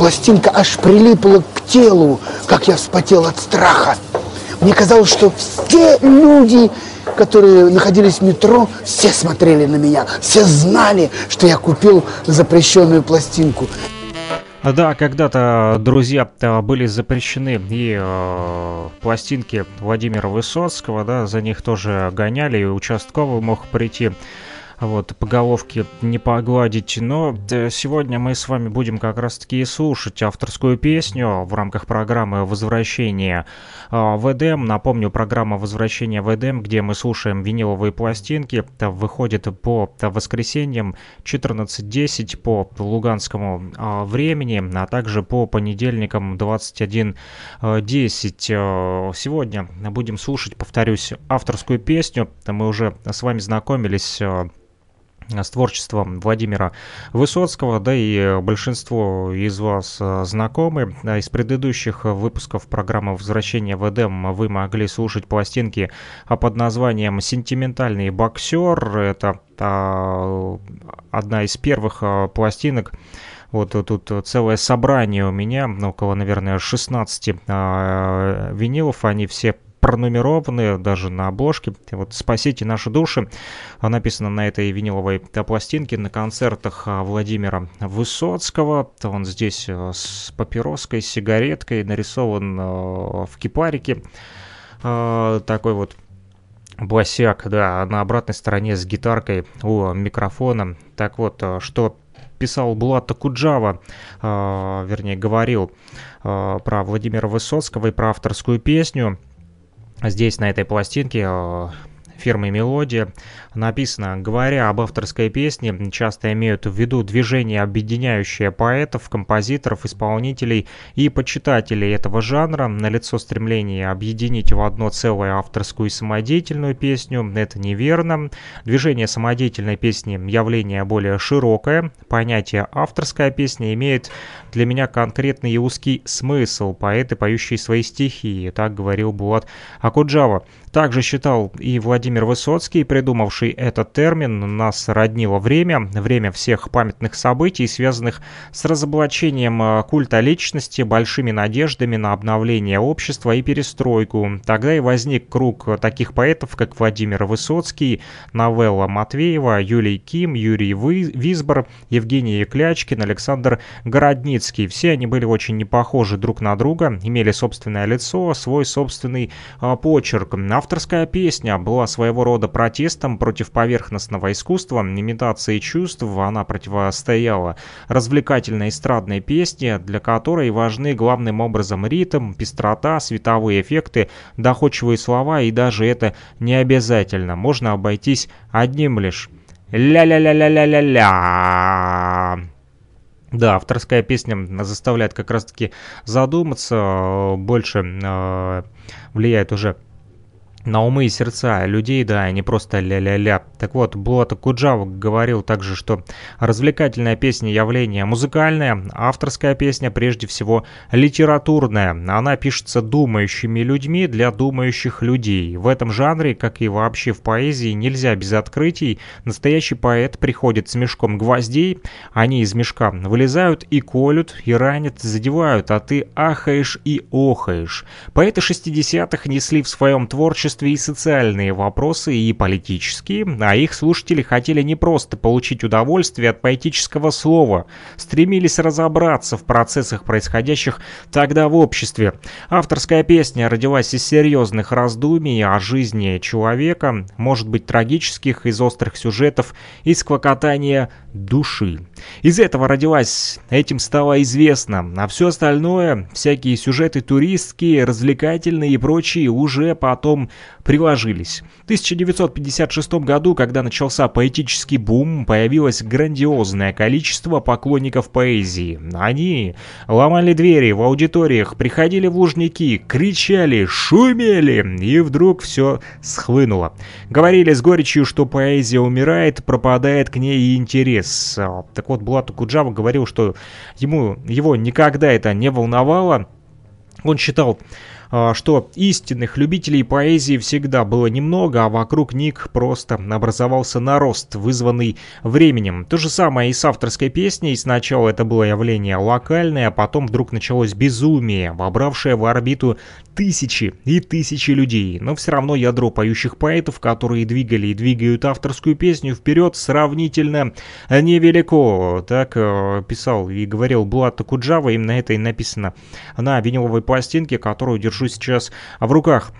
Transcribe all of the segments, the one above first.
пластинка аж прилипла к телу, как я вспотел от страха. Мне казалось, что все люди, которые находились в метро, все смотрели на меня, все знали, что я купил запрещенную пластинку. Да, когда-то, друзья, были запрещены и э, пластинки Владимира Высоцкого, да, за них тоже гоняли, и участковый мог прийти вот, по головке не погладить. Но э, сегодня мы с вами будем как раз-таки слушать авторскую песню в рамках программы «Возвращение а, в Эдем». Напомню, программа «Возвращение в Эдем», где мы слушаем виниловые пластинки, выходит по воскресеньям 14.10 по луганскому а, времени, а также по понедельникам 21.10. Э, сегодня будем слушать, повторюсь, авторскую песню. Мы уже с вами знакомились с творчеством Владимира Высоцкого, да и большинство из вас э, знакомы. Из предыдущих выпусков программы «Возвращение в Эдем» вы могли слушать пластинки под названием «Сентиментальный боксер». Это а, одна из первых а, пластинок, вот тут целое собрание у меня, около, наверное, 16 э, винилов, они все пронумерованы даже на обложке. Вот «Спасите наши души» написано на этой виниловой пластинке на концертах а, Владимира Высоцкого. Он здесь а, с папироской, сигареткой, нарисован в кипарике. Такой вот Басяк, да, на обратной стороне с гитаркой у микрофона. Так вот, что писал Булат Куджава, вернее, говорил про Владимира Высоцкого и про авторскую песню – Здесь, на этой пластинке, э, фирмы «Мелодия». Написано, говоря об авторской песне, часто имеют в виду движение, объединяющее поэтов, композиторов, исполнителей и почитателей этого жанра. Налицо стремление объединить в одно целое авторскую и самодеятельную песню. Это неверно. Движение самодеятельной песни – явление более широкое. Понятие «авторская песня» имеет для меня конкретный и узкий смысл. Поэты, поющие свои стихи. Так говорил Булат Акуджава. Также считал и Владимир Высоцкий, придумавший этот термин, нас роднило время, время всех памятных событий, связанных с разоблачением э, культа личности, большими надеждами на обновление общества и перестройку. Тогда и возник круг таких поэтов, как Владимир Высоцкий, Новелла Матвеева, Юлий Ким, Юрий Висбор, Евгений Клячкин, Александр Городницкий. Все они были очень не похожи друг на друга, имели собственное лицо, свой собственный э, почерк. Авторская песня была своего рода протестом против поверхностного искусства, имитации чувств, она противостояла развлекательной эстрадной песне, для которой важны главным образом ритм, пестрота, световые эффекты, доходчивые слова, и даже это не обязательно, можно обойтись одним лишь «ля-ля-ля-ля-ля-ля-ля». Да, авторская песня заставляет как раз-таки задуматься, больше э, влияет уже на умы и сердца людей, да, а не просто ля-ля-ля. Так вот, Булата Куджава говорил также, что развлекательная песня – явление музыкальное, авторская песня прежде всего литературная. Она пишется думающими людьми для думающих людей. В этом жанре, как и вообще в поэзии, нельзя без открытий. Настоящий поэт приходит с мешком гвоздей, они из мешка вылезают и колют, и ранят, задевают, а ты ахаешь и охаешь. Поэты 60-х несли в своем творчестве творчестве и социальные вопросы, и политические, а их слушатели хотели не просто получить удовольствие от поэтического слова, стремились разобраться в процессах, происходящих тогда в обществе. Авторская песня родилась из серьезных раздумий о жизни человека, может быть трагических, из острых сюжетов, из клокотания души. Из этого родилась, этим стало известно, а все остальное, всякие сюжеты туристские, развлекательные и прочие, уже потом приложились. В 1956 году, когда начался поэтический бум, появилось грандиозное количество поклонников поэзии. Они ломали двери в аудиториях, приходили в лужники, кричали, шумели, и вдруг все схлынуло. Говорили с горечью, что поэзия умирает, пропадает к ней интерес. Так вот, Булату Куджава говорил, что ему, его никогда это не волновало. Он считал, а, что истинных любителей поэзии всегда было немного, а вокруг них просто образовался нарост, вызванный временем. То же самое и с авторской песней. Сначала это было явление локальное, а потом вдруг началось безумие, вобравшее в орбиту тысячи и тысячи людей. Но все равно ядро поющих поэтов, которые двигали и двигают авторскую песню вперед, сравнительно невелико. Так э, писал и говорил Булат Куджава, именно это и написано на виниловой пластинке, которую держу держу сейчас в руках.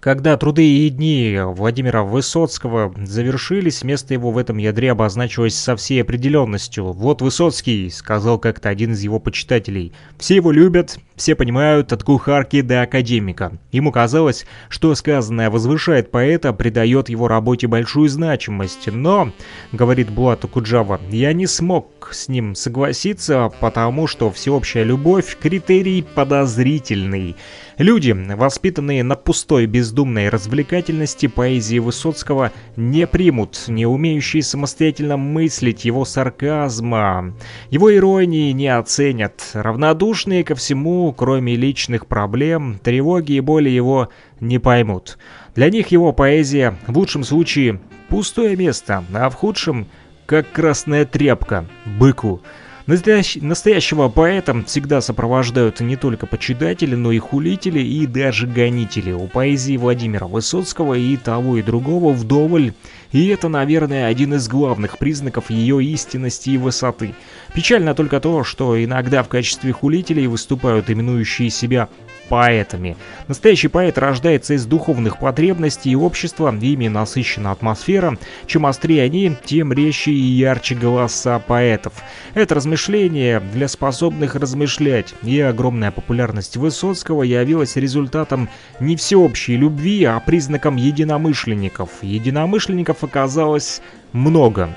Когда труды и дни Владимира Высоцкого завершились, место его в этом ядре обозначилось со всей определенностью. «Вот Высоцкий», — сказал как-то один из его почитателей. «Все его любят, все понимают от кухарки до академика. Ему казалось, что сказанное возвышает поэта, придает его работе большую значимость. Но, говорит Булата Куджава, я не смог с ним согласиться, потому что всеобщая любовь – критерий подозрительный. Люди, воспитанные на пустой бездумной развлекательности поэзии Высоцкого, не примут, не умеющие самостоятельно мыслить его сарказма. Его иронии не оценят, равнодушные ко всему кроме личных проблем, тревоги и боли его не поймут. Для них его поэзия в лучшем случае пустое место, а в худшем как красная тряпка быку. Настоящ... Настоящего поэта всегда сопровождают не только почитатели, но и хулители и даже гонители. У поэзии Владимира Высоцкого и того и другого вдоволь и это, наверное, один из главных признаков ее истинности и высоты. Печально только то, что иногда в качестве хулителей выступают именующие себя поэтами. Настоящий поэт рождается из духовных потребностей общества, ими насыщена атмосфера. Чем острее они, тем резче и ярче голоса поэтов. Это размышление для способных размышлять, и огромная популярность Высоцкого явилась результатом не всеобщей любви, а признаком единомышленников. Единомышленников оказалось много.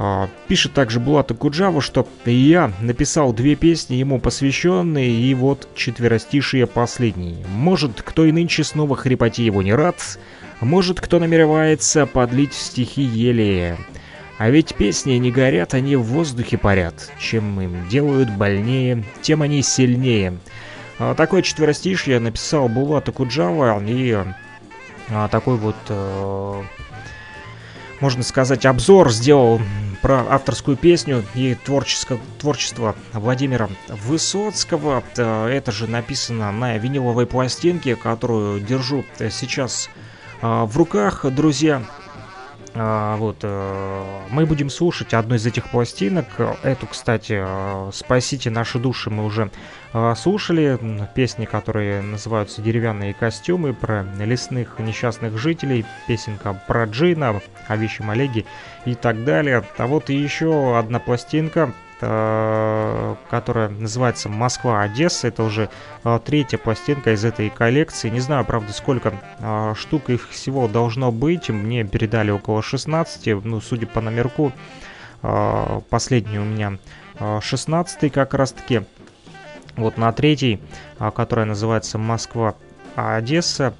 А, пишет также Булата Куджава, что я написал две песни ему посвященные, и вот четверостишие последние. Может, кто и нынче снова хрипоте его не рад, может, кто намеревается подлить стихи еле. А ведь песни не горят, они в воздухе парят. Чем им делают больнее, тем они сильнее. А, такое четверостишье написал Булата Куджава, и а, такой вот, э, можно сказать, обзор сделал про авторскую песню и творческое, творчество Владимира Высоцкого. Э, это же написано на виниловой пластинке, которую держу сейчас э, в руках, друзья. Вот, э, мы будем слушать одну из этих пластинок. Эту, кстати, э, «Спасите наши души» мы уже э, слушали. Песни, которые называются «Деревянные костюмы», про лесных несчастных жителей, песенка про Джина, о Вещем Олеге и так далее. А вот еще одна пластинка Э, которая называется «Москва-Одесса». Это уже э, третья пластинка из этой коллекции. Не знаю, правда, сколько э, штук их всего должно быть. Мне передали около 16. Ну, судя по номерку, последний у меня 16 как раз-таки. Вот на третьей, которая называется «Москва Одесса.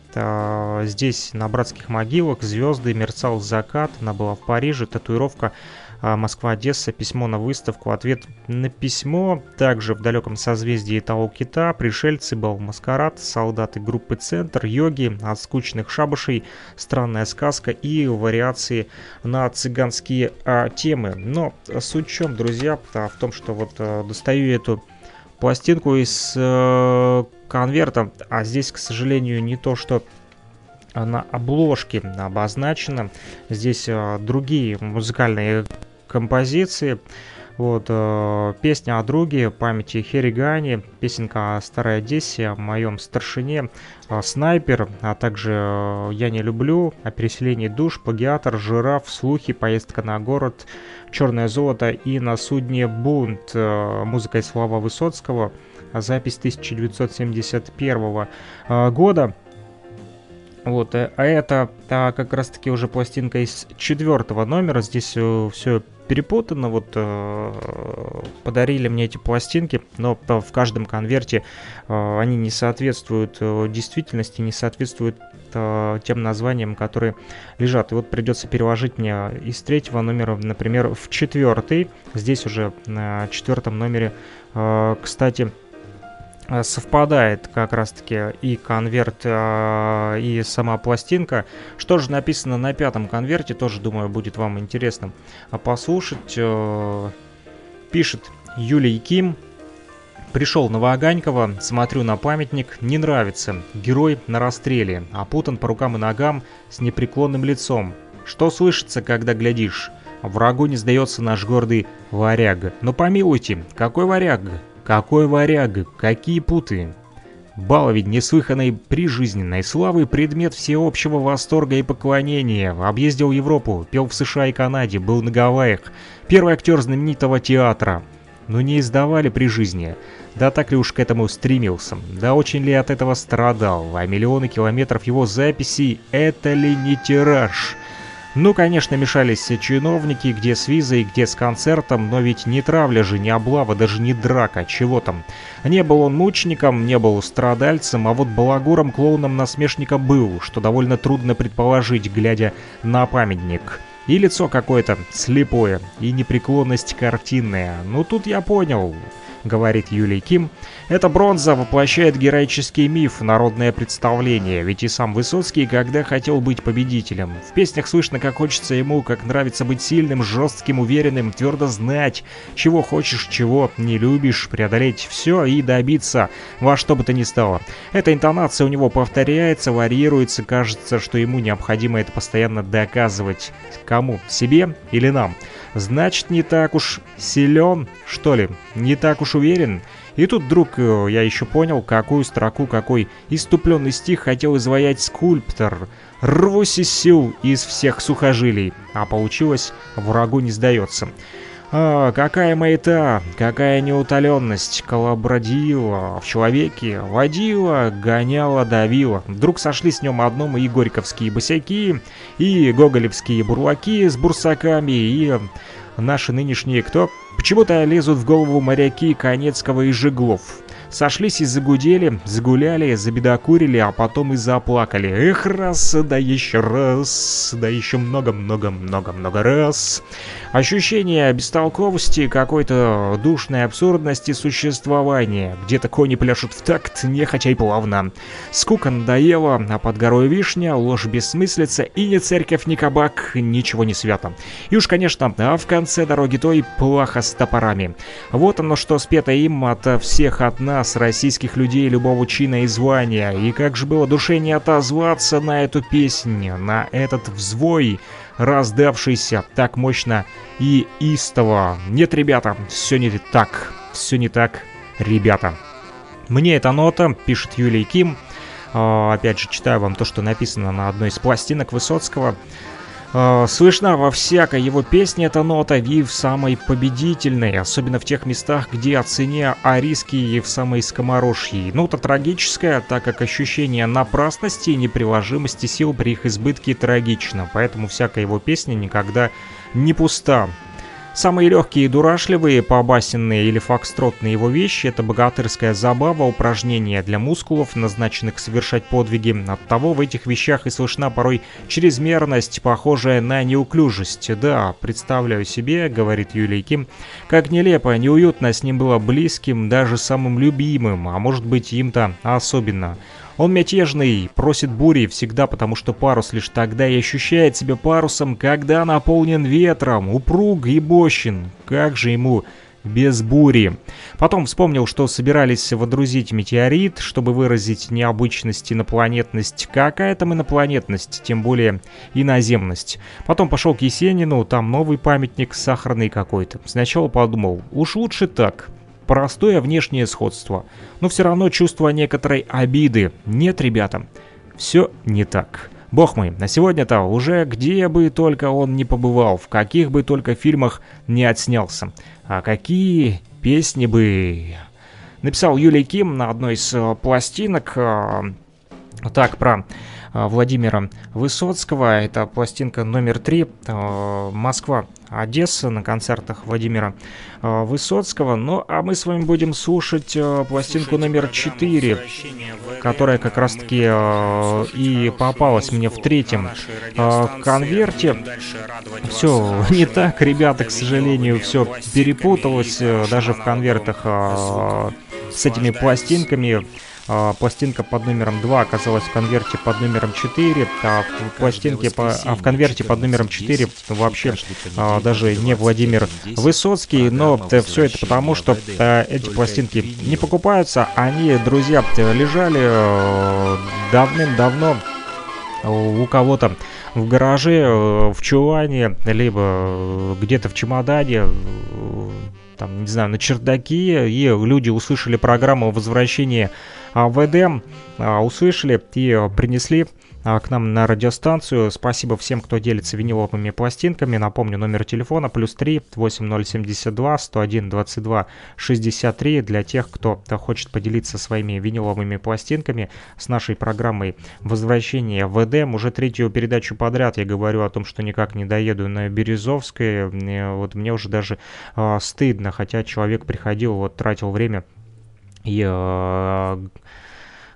Здесь на братских могилах звезды, мерцал закат. Она была в Париже. Татуировка а, Москва-Одесса, письмо на выставку, ответ на письмо, также в далеком созвездии Тау-Кита, пришельцы, был маскарад, солдаты группы Центр, йоги, от скучных шабашей, странная сказка и вариации на цыганские а, темы. Но суть в чем, друзья, в том, что вот а, достаю эту пластинку из э, конверта, а здесь, к сожалению, не то, что на обложке обозначено. Здесь э, другие музыкальные композиции. Вот, э, песня о друге, памяти Херигани, песенка о Старой Одессе, о моем старшине, э, снайпер, а также э, Я не люблю, о переселении душ, плагиатор, жираф, слухи, поездка на город, черное золото и на судне бунт, э, музыка и слова Высоцкого, запись 1971 э, года. Вот, э, а это а, как раз-таки уже пластинка из четвертого номера. Здесь э, все перепутано. Вот э, подарили мне эти пластинки, но в каждом конверте э, они не соответствуют э, действительности, не соответствуют э, тем названиям, которые лежат. И вот придется переложить мне из третьего номера, например, в четвертый. Здесь уже на четвертом номере, э, кстати, совпадает как раз-таки и конверт, э, и сама пластинка. Что же написано на пятом конверте, тоже, думаю, будет вам интересно послушать. Э, пишет Юлий Ким. Пришел на Ваганькова, смотрю на памятник, не нравится. Герой на расстреле, опутан по рукам и ногам с непреклонным лицом. Что слышится, когда глядишь? Врагу не сдается наш гордый варяг. Но помилуйте, какой варяг? Какой варяг, какие путы! Баловень неслыханной прижизненной славы предмет всеобщего восторга и поклонения. Объездил Европу, пел в США и Канаде, был на Гавайях. Первый актер знаменитого театра. Но не издавали при жизни. Да так ли уж к этому стремился? Да очень ли от этого страдал? А миллионы километров его записей — это ли не тираж? Ну, конечно, мешались чиновники, где с визой, где с концертом, но ведь не травля же, не облава, даже не драка, чего там. Не был он мучеником, не был страдальцем, а вот балагуром, клоуном, насмешником был, что довольно трудно предположить, глядя на памятник. И лицо какое-то слепое, и непреклонность картинная. Ну тут я понял, говорит Юлий Ким, эта бронза воплощает героический миф, народное представление, ведь и сам Высоцкий, когда хотел быть победителем. В песнях слышно, как хочется ему, как нравится быть сильным, жестким, уверенным, твердо знать, чего хочешь, чего не любишь, преодолеть все и добиться во что бы то ни стало. Эта интонация у него повторяется, варьируется, кажется, что ему необходимо это постоянно доказывать. Кому? Себе или нам? Значит, не так уж силен, что ли? Не так уж уверен? И тут вдруг э, я еще понял, какую строку, какой иступленный стих хотел изваять скульптор. Рвусь из сил из всех сухожилий, а получилось «врагу не сдается». А, какая маята, какая неутоленность, колобродила в человеке, водила, гоняла, давила. Вдруг сошли с нем одном и горьковские босяки, и гоголевские бурлаки с бурсаками, и наши нынешние кто? Почему-то лезут в голову моряки Конецкого и Жеглов. Сошлись и загудели, загуляли, забедокурили, а потом и заплакали. Эх, раз, да еще раз, да еще много-много-много-много раз. Ощущение бестолковости, какой-то душной абсурдности существования. Где-то кони пляшут в такт, нехотя и плавно. Скука надоела, а под горой вишня, ложь бессмыслица, и ни церковь, ни кабак, ничего не свято. И уж, конечно, а в конце дороги той плохо с топорами. Вот оно, что спето им от всех от нас, российских людей любого чина и звания. И как же было душе не отозваться на эту песню, на этот взвой, раздавшийся так мощно и истово. Нет, ребята, все не так, все не так, ребята. Мне эта нота, пишет Юлий Ким, а, опять же читаю вам то, что написано на одной из пластинок Высоцкого. Э, слышна во всякой его песне эта нота и в самой победительной, особенно в тех местах, где о цене о риске и в самой скоморожьей. Нота трагическая, так как ощущение напрасности и неприложимости сил при их избытке трагично, поэтому всякая его песня никогда не пуста. Самые легкие и дурашливые, побасенные или фокстротные его вещи – это богатырская забава, упражнения для мускулов, назначенных совершать подвиги. Оттого в этих вещах и слышна порой чрезмерность, похожая на неуклюжесть. Да, представляю себе, говорит Юлий Ким, как нелепо, неуютно с ним было близким, даже самым любимым, а может быть им-то особенно. Он мятежный, просит бури всегда, потому что парус лишь тогда и ощущает себя парусом, когда наполнен ветром, упруг и мощен. Как же ему без бури. Потом вспомнил, что собирались водрузить метеорит, чтобы выразить необычность, инопланетность. Какая там инопланетность, тем более иноземность. Потом пошел к Есенину, там новый памятник сахарный какой-то. Сначала подумал, уж лучше так простое внешнее сходство. Но все равно чувство некоторой обиды. Нет, ребята, все не так. Бог мой, на сегодня-то уже где бы только он не побывал, в каких бы только фильмах не отснялся. А какие песни бы... Написал Юлий Ким на одной из э, пластинок э, так про а, Владимира Высоцкого. Это пластинка номер три. А, Москва, Одесса на концертах Владимира а, Высоцкого. Ну, а мы с вами будем слушать пластинку номер четыре, которая как раз-таки и попалась мне в третьем конверте. Все не так, ребята, к сожалению, все перепуталось даже в конвертах с этими пластинками. А, пластинка под номером 2 оказалась в конверте под номером 4, а в пластинке по, а в конверте под номером 4 вообще а, даже не Владимир Высоцкий, но все это потому, что а, эти пластинки не покупаются, они, друзья, лежали э, давным-давно у кого-то в гараже, э, в чулане, либо э, где-то в чемодане, там, не знаю, на чердаке, и люди услышали программу возвращения ВД, а, услышали и принесли а, к нам на радиостанцию. Спасибо всем, кто делится виниловыми пластинками. Напомню, номер телефона плюс 3 8072 101 22 63 для тех, кто хочет поделиться своими виниловыми пластинками с нашей программой «Возвращение в Эдем». Уже третью передачу подряд я говорю о том, что никак не доеду на Березовское. Вот мне уже даже э, стыдно, хотя человек приходил, вот тратил время и э,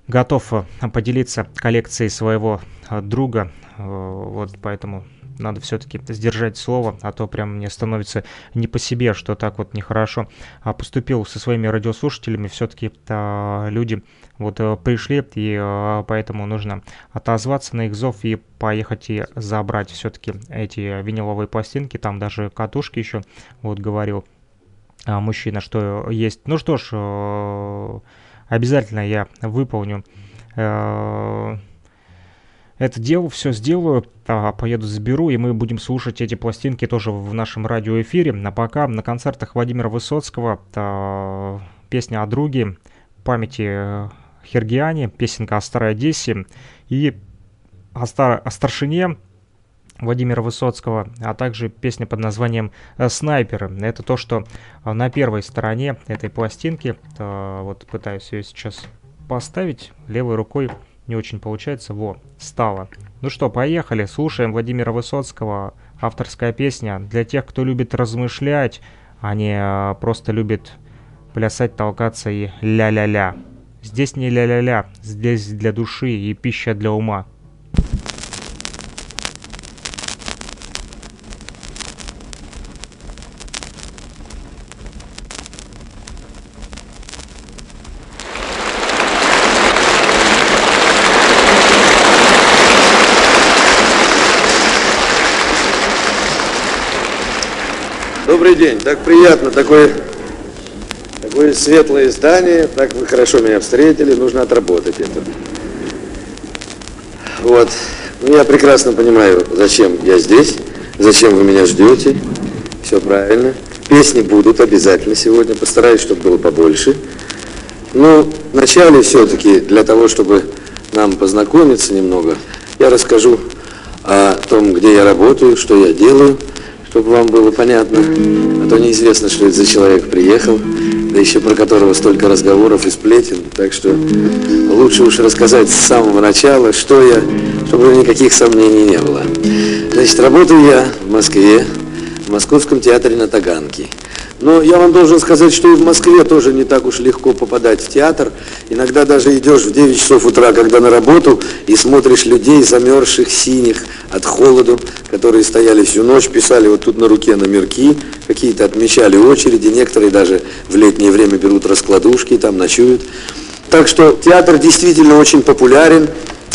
готов э, поделиться коллекцией своего э, друга. Вот поэтому надо все-таки сдержать слово, а то прям мне становится не по себе, что так вот нехорошо а поступил со своими радиослушателями. Все-таки люди вот пришли, и поэтому нужно отозваться на их зов и поехать и забрать все-таки эти виниловые пластинки. Там даже катушки еще, вот говорил мужчина, что есть. Ну что ж, Обязательно я выполню э, это дело, все сделаю, а, поеду заберу, и мы будем слушать эти пластинки тоже в нашем радиоэфире. А пока на концертах Владимира Высоцкого а, песня о друге, памяти э, Хергиане, песенка о Старой Одессе и о, стар... о старшине Владимира Высоцкого, а также песня под названием э, «Снайпер». Это то, что э, на первой стороне этой пластинки, э, вот пытаюсь ее сейчас поставить левой рукой, не очень получается, во, стало. Ну что, поехали, слушаем Владимира Высоцкого, авторская песня для тех, кто любит размышлять, а не просто любит плясать, толкаться и ля-ля-ля. Здесь не ля-ля-ля, здесь для души и пища для ума. Добрый день. Так приятно, такое, такое светлое здание. Так вы хорошо меня встретили. Нужно отработать это. Вот. Ну, я прекрасно понимаю, зачем я здесь, зачем вы меня ждете. Все правильно. Песни будут обязательно сегодня. Постараюсь, чтобы было побольше. Ну, вначале все-таки, для того, чтобы нам познакомиться немного, я расскажу о том, где я работаю, что я делаю – чтобы вам было понятно. А то неизвестно, что это за человек приехал, да еще про которого столько разговоров и сплетен. Так что лучше уж рассказать с самого начала, что я, чтобы никаких сомнений не было. Значит, работаю я в Москве, в Московском театре на Таганке. Но я вам должен сказать, что и в Москве тоже не так уж легко попадать в театр. Иногда даже идешь в 9 часов утра, когда на работу, и смотришь людей, замерзших, синих от холоду, которые стояли всю ночь, писали вот тут на руке номерки, какие-то отмечали очереди, некоторые даже в летнее время берут раскладушки, там ночуют. Так что театр действительно очень популярен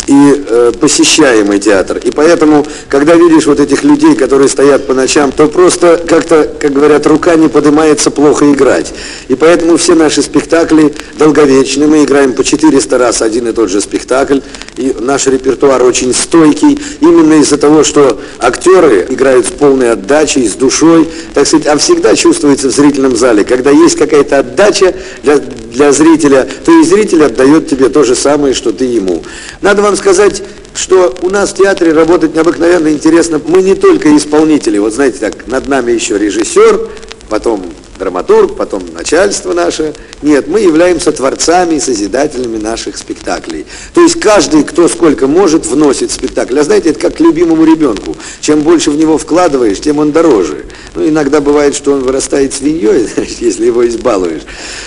и э, посещаемый театр. И поэтому, когда видишь вот этих людей, которые стоят по ночам, то просто как-то, как говорят, рука не поднимается плохо играть. И поэтому все наши спектакли долговечны. Мы играем по 400 раз один и тот же спектакль. И наш репертуар очень стойкий. Именно из-за того, что актеры играют с полной отдачей, с душой, так сказать, а всегда чувствуется в зрительном зале, когда есть какая-то отдача для, для зрителя, то и зритель отдает тебе то же самое, что ты ему. Надо вам сказать, что у нас в театре работать необыкновенно интересно. Мы не только исполнители, вот знаете, так, над нами еще режиссер, потом драматург, потом начальство наше. Нет, мы являемся творцами и созидателями наших спектаклей. То есть каждый, кто сколько может, вносит спектакль. А знаете, это как к любимому ребенку. Чем больше в него вкладываешь, тем он дороже. Ну, иногда бывает, что он вырастает свиньей, если его избалуешь.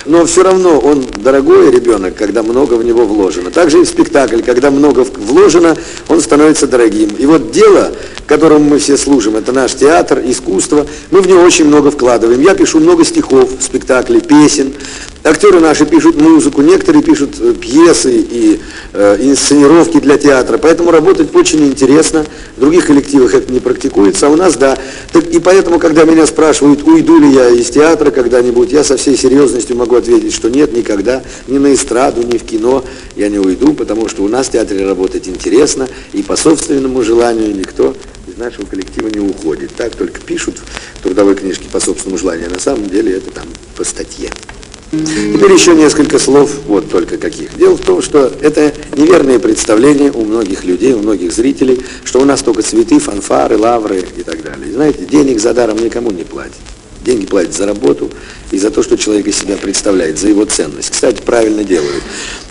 Но все равно он дорогой ребенок, когда много в него вложено. Также и спектакль, когда много вложено, он становится дорогим. И вот дело, которому мы все служим, это наш театр, искусство, мы в него очень много вкладываем. Я пишу много стихов, спектаклей, песен. Актеры наши пишут музыку, некоторые пишут э, пьесы и э, инсценировки для театра. Поэтому работать очень интересно. В других коллективах это не практикуется, а у нас да. Так, и поэтому, когда меня спрашивают, уйду ли я из театра когда-нибудь, я со всей серьезностью могу ответить, что нет, никогда, ни на эстраду, ни в кино я не уйду, потому что у нас в театре работать интересно, и по собственному желанию никто из нашего коллектива не уходит. Так только пишут в трудовой книжке по собственному желанию, а на самом деле это там по статье. Теперь еще несколько слов, вот только каких. Дело в том, что это неверное представление у многих людей, у многих зрителей, что у нас только цветы, фанфары, лавры и так далее. Знаете, денег за даром никому не платят. Деньги платят за работу и за то, что человек из себя представляет, за его ценность. Кстати, правильно делают.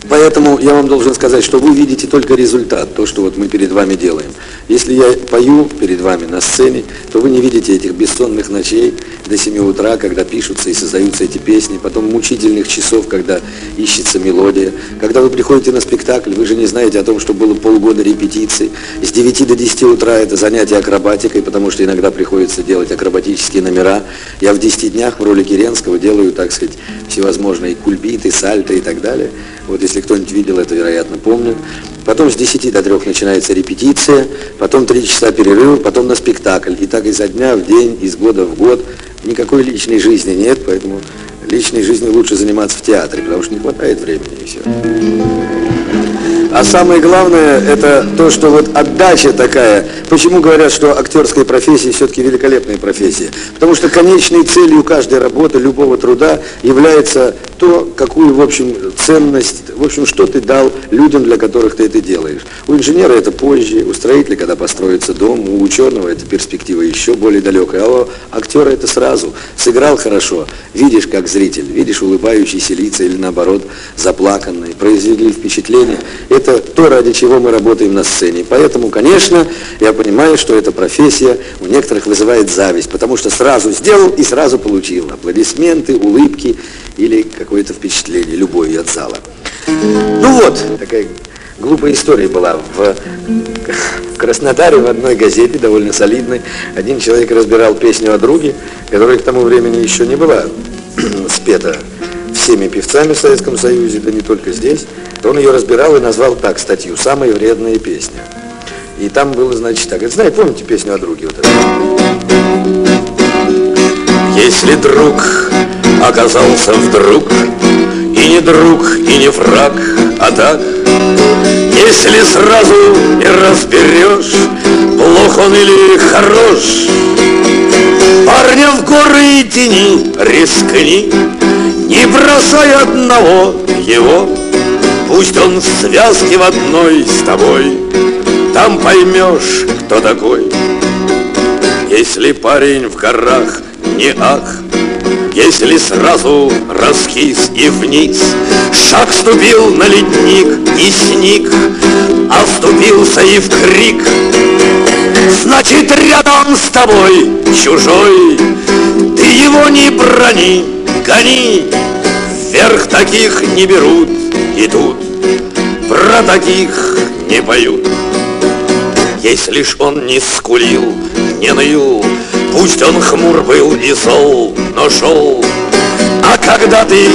Поэтому я вам должен сказать, что вы видите только результат, то, что вот мы перед вами делаем. Если я пою перед вами на сцене, то вы не видите этих бессонных ночей до 7 утра, когда пишутся и создаются эти песни, потом мучительных часов, когда ищется мелодия. Когда вы приходите на спектакль, вы же не знаете о том, что было полгода репетиций. С 9 до 10 утра это занятие акробатикой, потому что иногда приходится делать акробатические номера. Я в 10 днях в роли Керенского делаю, так сказать, всевозможные кульбиты, сальто и так далее. Вот если кто-нибудь видел это, вероятно, помнит. Потом с 10 до 3 начинается репетиция, потом 3 часа перерыв, потом на спектакль. И так изо дня в день, из года в год. Никакой личной жизни нет, поэтому личной жизнью лучше заниматься в театре, потому что не хватает времени и все. А самое главное, это то, что вот отдача такая. Почему говорят, что актерская профессия все-таки великолепная профессия? Потому что конечной целью каждой работы, любого труда является то, какую, в общем, ценность, в общем, что ты дал людям, для которых ты это делаешь. У инженера это позже, у строителя, когда построится дом, у ученого это перспектива еще более далекая, а у актера это сразу. Сыграл хорошо, видишь, как зритель, видишь улыбающиеся лица или наоборот заплаканные, произвели впечатление. Это то, ради чего мы работаем на сцене. Поэтому, конечно, я понимаю, что эта профессия у некоторых вызывает зависть, потому что сразу сделал и сразу получил аплодисменты, улыбки или какое-то впечатление, любое от зала. Ну вот, такая глупая история была. В Краснодаре в одной газете, довольно солидной, один человек разбирал песню о друге, которая к тому времени еще не была спета всеми певцами в Советском Союзе, да не только здесь. Он ее разбирал и назвал так статью «Самая вредная песня». И там было, значит, так. Знаете, помните песню о друге? Вот эту? Если друг оказался вдруг И не друг, и не враг, а так Если сразу не разберешь Плох он или хорош Парня в горы тени рискни Не бросай одного его. Пусть он в связке в одной с тобой Там поймешь, кто такой. Если парень в горах не ах если сразу раскис и вниз Шаг ступил на ледник и сник Оступился и в крик Значит, рядом с тобой чужой Ты его не брони, гони Вверх таких не берут, идут Про таких не поют. Если ж он не скулил, не ныл Пусть он хмур был и зол, но шел. А когда ты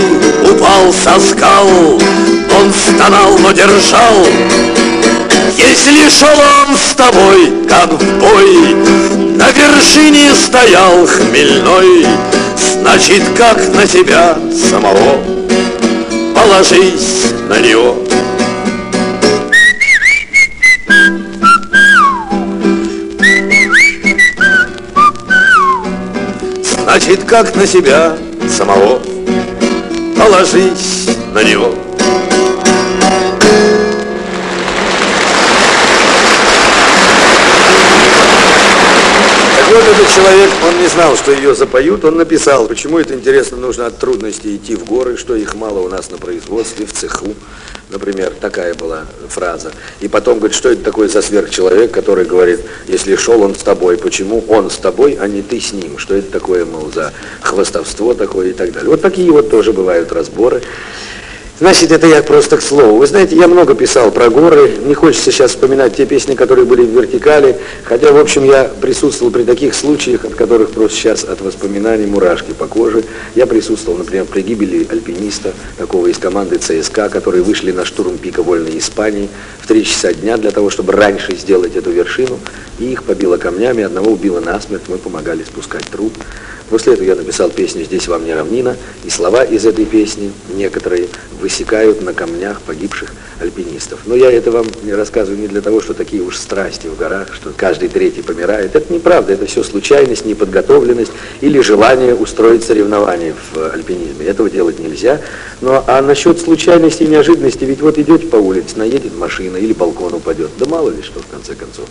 упал со скал Он стонал, но держал. Если шел он с тобой, как в бой На вершине стоял хмельной Значит, как на тебя самого Положись на него Значит, как на себя самого Положись на него вот этот человек, он не знал, что ее запоют, он написал, почему это интересно, нужно от трудностей идти в горы, что их мало у нас на производстве, в цеху. Например, такая была фраза. И потом говорит, что это такое за сверхчеловек, который говорит, если шел он с тобой, почему он с тобой, а не ты с ним? Что это такое, мол, за хвостовство такое и так далее. Вот такие вот тоже бывают разборы. Значит, это я просто к слову. Вы знаете, я много писал про горы. Не хочется сейчас вспоминать те песни, которые были в вертикали. Хотя, в общем, я присутствовал при таких случаях, от которых просто сейчас от воспоминаний мурашки по коже. Я присутствовал, например, при гибели альпиниста, такого из команды ЦСКА, которые вышли на штурм пика Вольной Испании в 3 часа дня для того, чтобы раньше сделать эту вершину. И их побило камнями, одного убило насмерть. Мы помогали спускать труд. После этого я написал песню «Здесь вам не равнина», и слова из этой песни некоторые высекают на камнях погибших альпинистов. Но я это вам не рассказываю не для того, что такие уж страсти в горах, что каждый третий помирает. Это неправда, это все случайность, неподготовленность или желание устроить соревнования в альпинизме. Этого делать нельзя. Но а насчет случайности и неожиданности, ведь вот идете по улице, наедет машина или балкон упадет. Да мало ли что, в конце концов.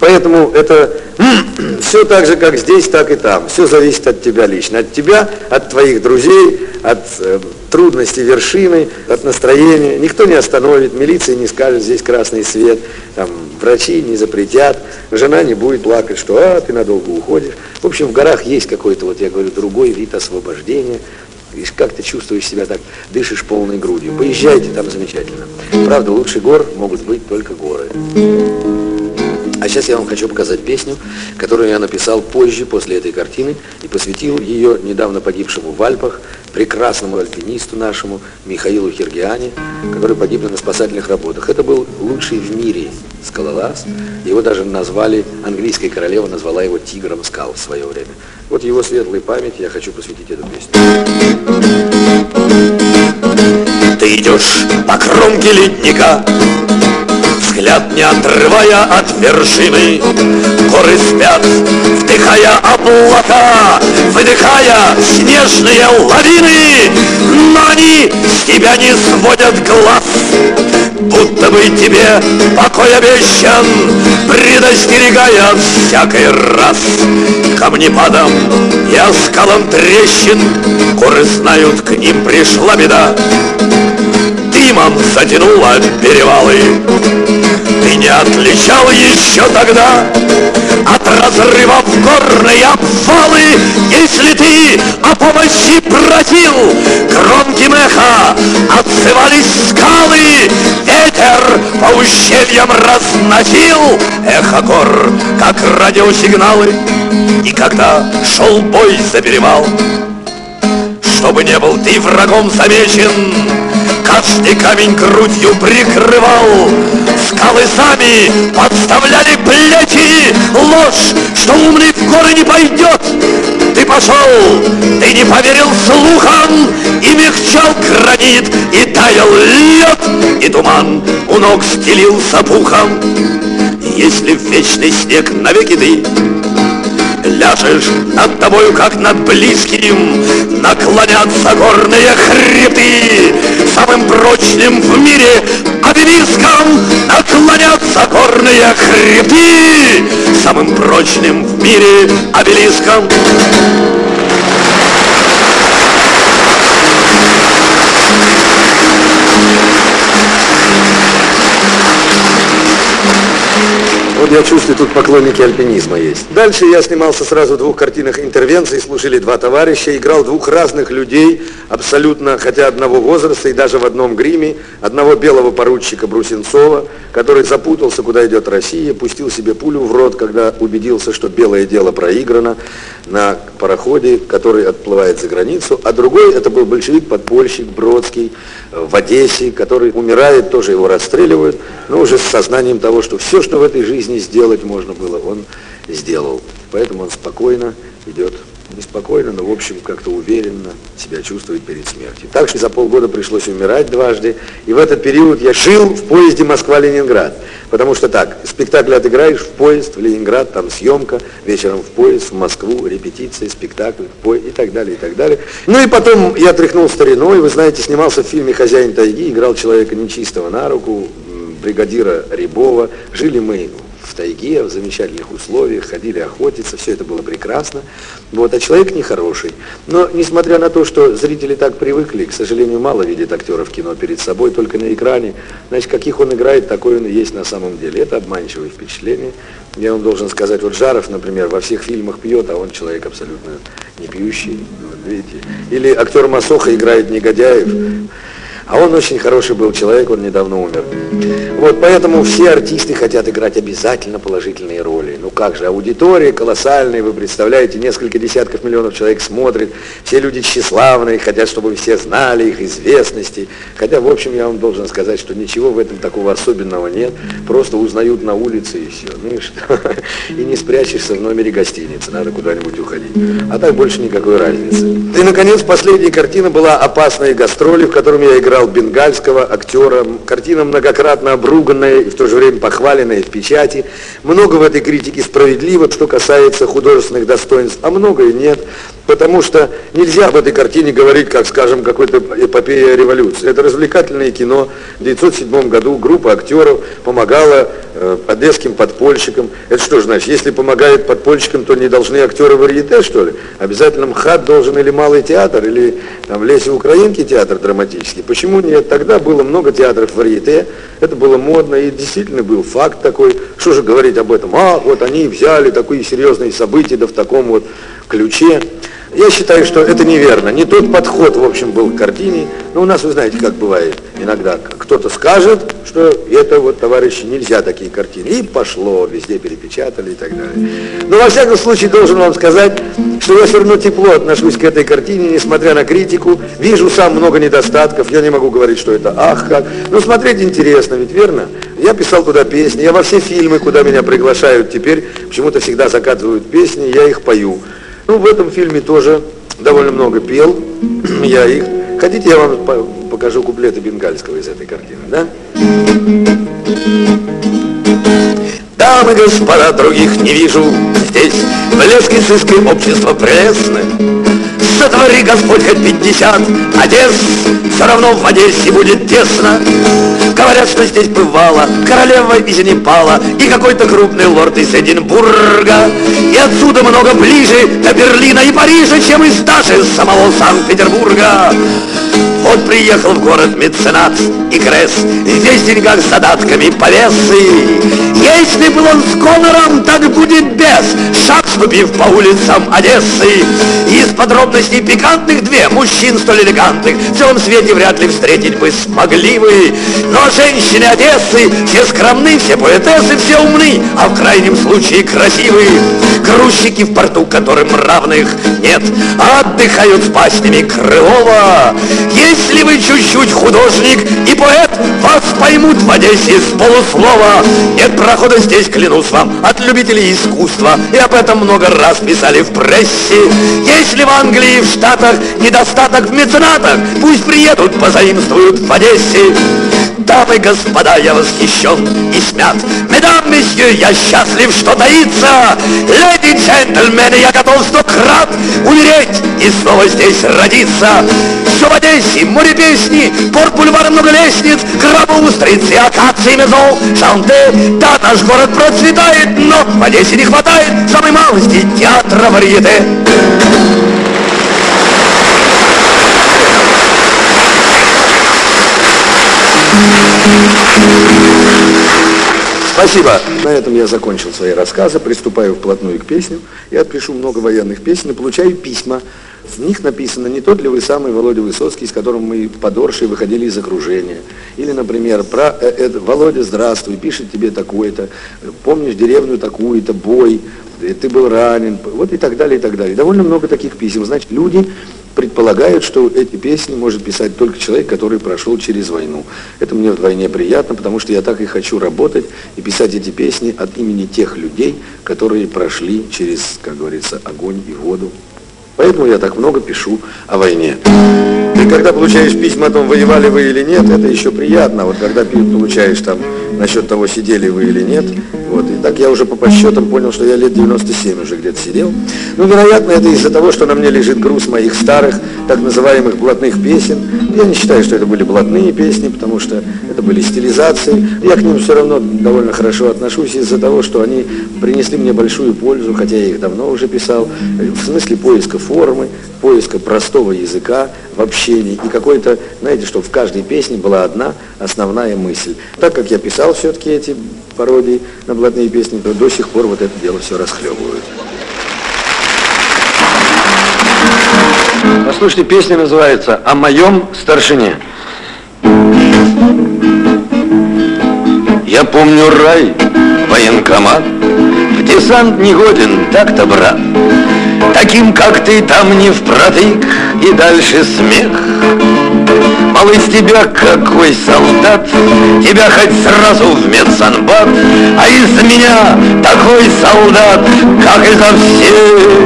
Поэтому это все так же, как здесь, так и там. Все зависит от тебя лично. От тебя, от твоих друзей, от э, трудностей вершины, от настроения. Никто не остановит, милиция не скажет, здесь красный свет, там, врачи не запретят, жена не будет плакать, что а, ты надолго уходишь. В общем, в горах есть какой-то, вот я говорю, другой вид освобождения. И как ты чувствуешь себя так, дышишь полной грудью. Поезжайте, там замечательно. Правда, лучше гор могут быть только горы. Сейчас я вам хочу показать песню, которую я написал позже, после этой картины, и посвятил ее недавно погибшему в Альпах, прекрасному альпинисту нашему Михаилу Хергиане, который погиб на спасательных работах. Это был лучший в мире скалолаз. Его даже назвали, английская королева назвала его тигром скал в свое время. Вот его светлой память я хочу посвятить эту песню. Ты идешь по кромке ледника, взгляд не отрывая от вершины. Горы спят, вдыхая облака, выдыхая снежные лавины, но они с тебя не сводят глаз, будто бы тебе покой обещан, предостерегая от всякой раз. Камнепадом я скалам трещин, горы знают, к ним пришла беда дымом затянуло перевалы. Ты не отличал еще тогда от разрывов горные обвалы, Если ты о помощи просил, громким эхо отзывались скалы, Ветер по ущельям разносил эхо гор, как радиосигналы. И когда шел бой за перевал, чтобы не был ты врагом замечен, Каждый камень грудью прикрывал, Скалы сами подставляли плечи, Ложь, что умный в горы не пойдет. Ты пошел, ты не поверил слухам, И мягчал гранит, и таял лед, И туман у ног стелился пухом. Если в вечный снег навеки ты Ляжешь над тобою, как над близким, Наклонятся горные хребты. Самым прочным в мире обелиском Наклонятся горные хребты. Самым прочным в мире обелиском. Вот я чувствую, тут поклонники альпинизма есть. Дальше я снимался сразу в двух картинах интервенций, служили два товарища, играл двух разных людей, абсолютно, хотя одного возраста и даже в одном гриме, одного белого поручика Брусенцова, который запутался, куда идет Россия, пустил себе пулю в рот, когда убедился, что белое дело проиграно на пароходе, который отплывает за границу, а другой, это был большевик-подпольщик Бродский в Одессе, который умирает, тоже его расстреливают, но уже с сознанием того, что все, что в этой жизни сделать можно было, он сделал. Поэтому он спокойно идет неспокойно, но в общем как-то уверенно себя чувствует перед смертью. Так что за полгода пришлось умирать дважды, и в этот период я жил в поезде Москва-Ленинград. Потому что так, спектакль отыграешь в поезд в Ленинград, там съемка, вечером в поезд в Москву, репетиция, спектакль, поезд и так далее, и так далее. Ну и потом я тряхнул стариной, вы знаете, снимался в фильме «Хозяин тайги», играл человека нечистого на руку, бригадира Рябова. Жили мы в тайге, в замечательных условиях, ходили охотиться, все это было прекрасно. Вот, а человек нехороший. Но, несмотря на то, что зрители так привыкли, к сожалению, мало видят актеров кино перед собой, только на экране, значит, каких он играет, такой он и есть на самом деле. Это обманчивое впечатление. Я вам должен сказать, вот Жаров, например, во всех фильмах пьет, а он человек абсолютно не пьющий, вот, видите. Или актер Масоха играет негодяев, а он очень хороший был человек, он недавно умер. Вот поэтому все артисты хотят играть обязательно положительные роли. Ну как же, аудитория колоссальная, вы представляете, несколько десятков миллионов человек смотрит, все люди тщеславные, хотят, чтобы все знали их известности. Хотя, в общем, я вам должен сказать, что ничего в этом такого особенного нет. Просто узнают на улице и все. Ну и что? И не спрячешься в номере гостиницы, надо куда-нибудь уходить. А так больше никакой разницы. И, наконец, последняя картина была «Опасные гастроли», в котором я играл играл бенгальского актера. Картина многократно обруганная и в то же время похваленная в печати. Много в этой критике справедливо, что касается художественных достоинств, а многое нет. Потому что нельзя об этой картине говорить, как, скажем, какой-то эпопея революции. Это развлекательное кино. В 1907 году группа актеров помогала э, одесским подпольщикам. Это что же значит? Если помогает подпольщикам, то не должны актеры варьете, что ли? Обязательно МХАТ должен или Малый театр, или там, в Лесе Украинки театр драматический. Почему нет? Тогда было много театров варьете, это было модно, и действительно был факт такой. Что же говорить об этом? А, вот они взяли такие серьезные события, да в таком вот ключе. Я считаю, что это неверно. Не тот подход, в общем, был к картине. Но у нас, вы знаете, как бывает иногда. Кто-то скажет, что это вот, товарищи, нельзя такие картины. И пошло, везде перепечатали и так далее. Но, во всяком случае, должен вам сказать, что я все равно тепло отношусь к этой картине, несмотря на критику. Вижу сам много недостатков. Я не могу говорить, что это ах как. Но смотреть интересно, ведь верно? Я писал туда песни. Я во все фильмы, куда меня приглашают теперь, почему-то всегда заказывают песни, я их пою. Ну, в этом фильме тоже довольно много пел, я их. Хотите, я вам покажу куплеты бенгальского из этой картины, да? Дамы, господа, других не вижу здесь, блески сыской общества пресны. Сотвори Господь хоть пятьдесят Одесс, все равно в Одессе будет тесно. Говорят, что здесь бывало королева из Непала И какой-то крупный лорд из Эдинбурга И отсюда много ближе до Берлина и Парижа Чем из даже самого Санкт-Петербурга вот приехал в город меценат и крест, Здесь в деньгах с задатками повесы. Если был он с гонором, так будет без, Шаг ступив по улицам Одессы. Из подробностей пикантных две мужчин столь элегантных В целом свете вряд ли встретить бы смогли вы. Но женщины Одессы все скромны, все поэтессы, все умны, А в крайнем случае красивы. Грузчики в порту, которым равных нет, Отдыхают с пастями Крылова. Если вы чуть-чуть художник и поэт, вас поймут в Одессе с полуслова. Нет прохода здесь, клянусь вам, от любителей искусства, и об этом много раз писали в прессе. Если в Англии, в Штатах недостаток в меценатах, пусть приедут, позаимствуют в Одессе. Дамы и господа, я восхищен и смят. Медам, месье, я счастлив, что таится. Леди, джентльмены, я готов сто крат умереть и снова здесь родиться. Все в Одессе, море песни, порт бульвар много лестниц, гробы устрицы, акации, мезол, шанте. Да, наш город процветает, но в Одессе не хватает самой малости театра варьете. Спасибо. На этом я закончил свои рассказы, приступаю вплотную к песням. Я пишу много военных песен и получаю письма. В них написано, не тот ли вы самый Володя Высоцкий, с которым мы по Дорше выходили из окружения. Или, например, про э, э, Володя, здравствуй, пишет тебе такое-то, помнишь деревню такую-то, бой, ты был ранен, вот и так далее, и так далее. Довольно много таких писем. Значит, люди предполагают, что эти песни может писать только человек, который прошел через войну. Это мне вдвойне приятно, потому что я так и хочу работать и писать эти песни от имени тех людей, которые прошли через, как говорится, огонь и воду. Поэтому я так много пишу о войне. Ты когда получаешь письма о том, воевали вы или нет, это еще приятно. Вот когда получаешь там насчет того, сидели вы или нет, вот, и так я уже по подсчетам понял, что я лет 97 уже где-то сидел. Ну, вероятно, это из-за того, что на мне лежит груз моих старых, так называемых блатных песен. Я не считаю, что это были блатные песни, потому что это были стилизации. Я к ним все равно довольно хорошо отношусь из-за того, что они принесли мне большую пользу, хотя я их давно уже писал, в смысле поиска формы, поиска простого языка в общении и какой-то, знаете, что в каждой песне была одна основная мысль. Так как я писал все-таки эти пародии на блатные песни, то до сих пор вот это дело все расхлебывают. Послушайте, песня называется «О моем старшине». Я помню рай, военкомат, в десант не годен, так-то, брат. Таким, как ты, там не впротык, и дальше смех. Мол, из тебя какой солдат, тебя хоть сразу в медсанбат, а из меня такой солдат, как изо всех.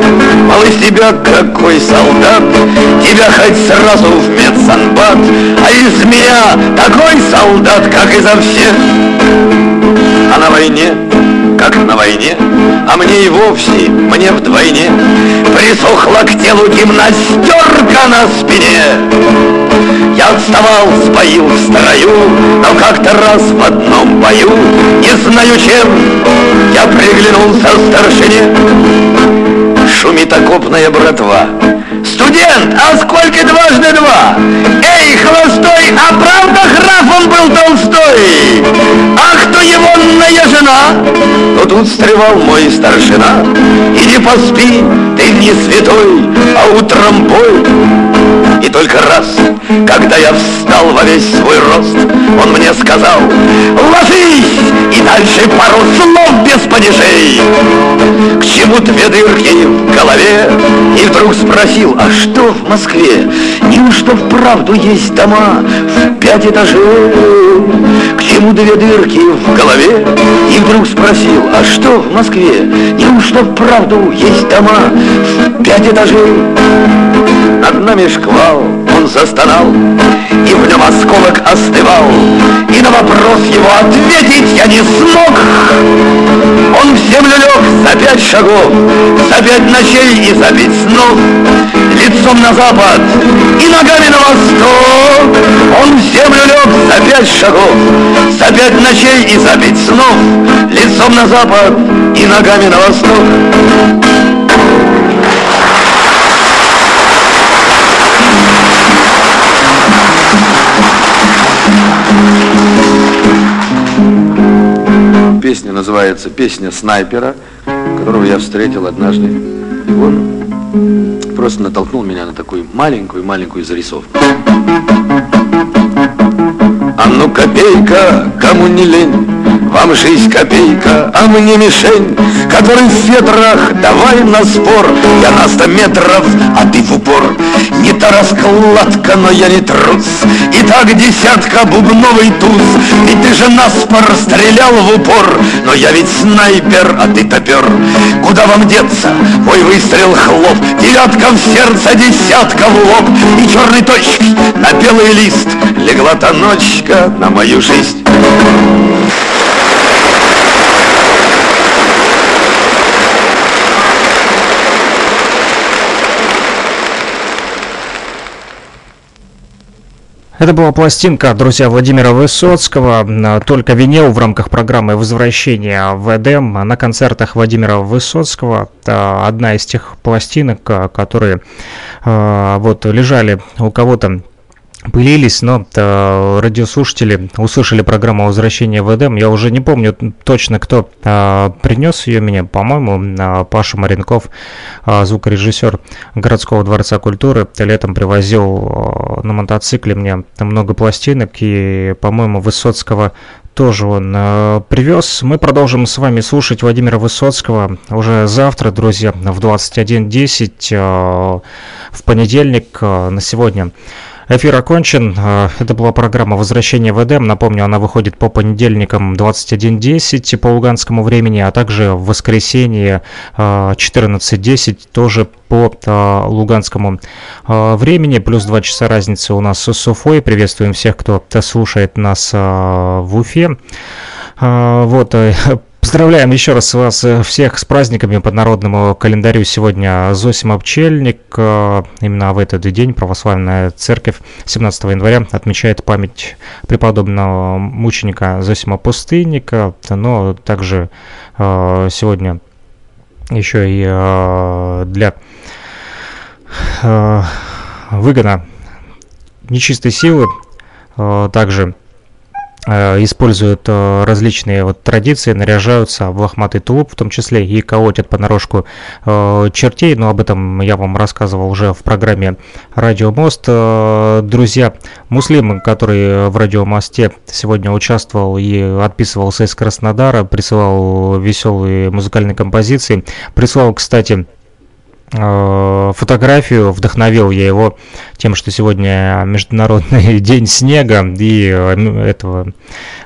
Мол, из тебя какой солдат, тебя хоть сразу в медсанбат, а из меня такой солдат, как изо всех. А на войне как на войне, а мне и вовсе, мне вдвойне Присохла к телу гимнастерка на спине. Я отставал, сбоил в строю, но как-то раз в одном бою, не знаю чем, я приглянулся старшине. Шумит окопная братва, Студент, а сколько дважды два? Эй, холостой, а правда граф он был Толстой? Ах, кто его жена? Но тут встревал мой старшина. Иди поспи, ты не святой, а утром бой. И только раз, когда я встал во весь свой рост, он мне сказал, ложись, и дальше пару слов без падежей. К чему две дырки в голове? И вдруг спросил, а что в Москве? Неужто вправду есть дома в пять этажей? К чему две дырки в голове? И вдруг спросил, а что в Москве? Неужто вправду есть дома в пять этажей? Над нами шквал, он застонал, И в нем осколок остывал, И на вопрос его ответить я не смог. Он в землю лег за пять шагов, За пять ночей и за пять снов, Лицом на запад и ногами на восток. Он в землю лег за пять шагов, За пять ночей и за пять снов, Лицом на запад и ногами на восток. Называется «Песня снайпера», которого я встретил однажды. И он просто натолкнул меня на такую маленькую-маленькую зарисовку. А ну копейка, кому не лень, вам жизнь копейка, а мне мишень, который в ветрах, давай на спор. Я на сто метров, а ты в упор. Не та раскладка, но я не трус. И так десятка бубновый туз. Ведь ты же наспор стрелял в упор. Но я ведь снайпер, а ты топер. Куда вам деться? Мой выстрел хлоп. Девятка в сердце, десятка в лоб. И черной точкой на белый лист легла та ночка на мою жизнь. Это была пластинка, друзья, Владимира Высоцкого, только винил в рамках программы «Возвращение в Эдем» на концертах Владимира Высоцкого. Это одна из тех пластинок, которые вот лежали у кого-то пылились, но э, радиослушатели услышали программу «Возвращение в Эдем». Я уже не помню точно, кто э, принес ее мне. По-моему, э, Паша Маренков, э, звукорежиссер городского дворца культуры, летом привозил э, на мотоцикле мне много пластинок, и, по-моему, Высоцкого тоже он э, привез. Мы продолжим с вами слушать Владимира Высоцкого уже завтра, друзья, в 21.10 э, в понедельник. Э, на сегодня Эфир окончен. Э, это была программа «Возвращение в Эдем». Напомню, она выходит по понедельникам 21.10 по луганскому времени, а также в воскресенье 14.10 э, тоже по э, луганскому времени. Плюс 2 часа разницы у нас с Уфой. Приветствуем всех, кто слушает нас в Уфе. Вот, Поздравляем еще раз вас э, всех с праздниками по народному календарю. Сегодня Зосима Пчельник. Э, именно в этот день православная церковь 17 января отмечает память преподобного мученика Зосима Пустынника. Но также э, сегодня еще и для выгона нечистой силы также используют э, различные вот традиции, наряжаются в лохматый тулуп, в том числе и колотят понарошку э, чертей, но об этом я вам рассказывал уже в программе «Радио Мост». Друзья, муслим, который в «Радио Мосте» сегодня участвовал и отписывался из Краснодара, присылал веселые музыкальные композиции, прислал, кстати, Э, фотографию, вдохновил я его тем, что сегодня Международный день снега и э, этого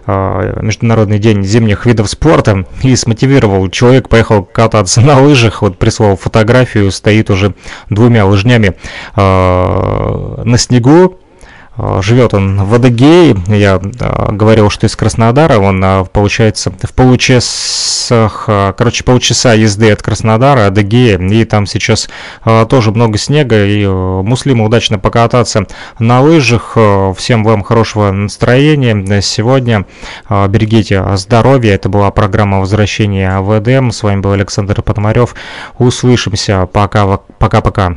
э, Международный день зимних видов спорта. И смотивировал. Человек поехал кататься на лыжах, вот прислал фотографию, стоит уже двумя лыжнями на снегу, живет он в Адыгее, я а, говорил, что из Краснодара, он, а, получается, в получасах, короче, полчаса езды от Краснодара, Адыгея, и там сейчас тоже много снега, и муслиму удачно покататься на лыжах, всем вам хорошего настроения. Сегодня, берегите здоровья, это была программа возвращения в Эдем, с вами был Александр Пономарев, услышимся, пока-пока.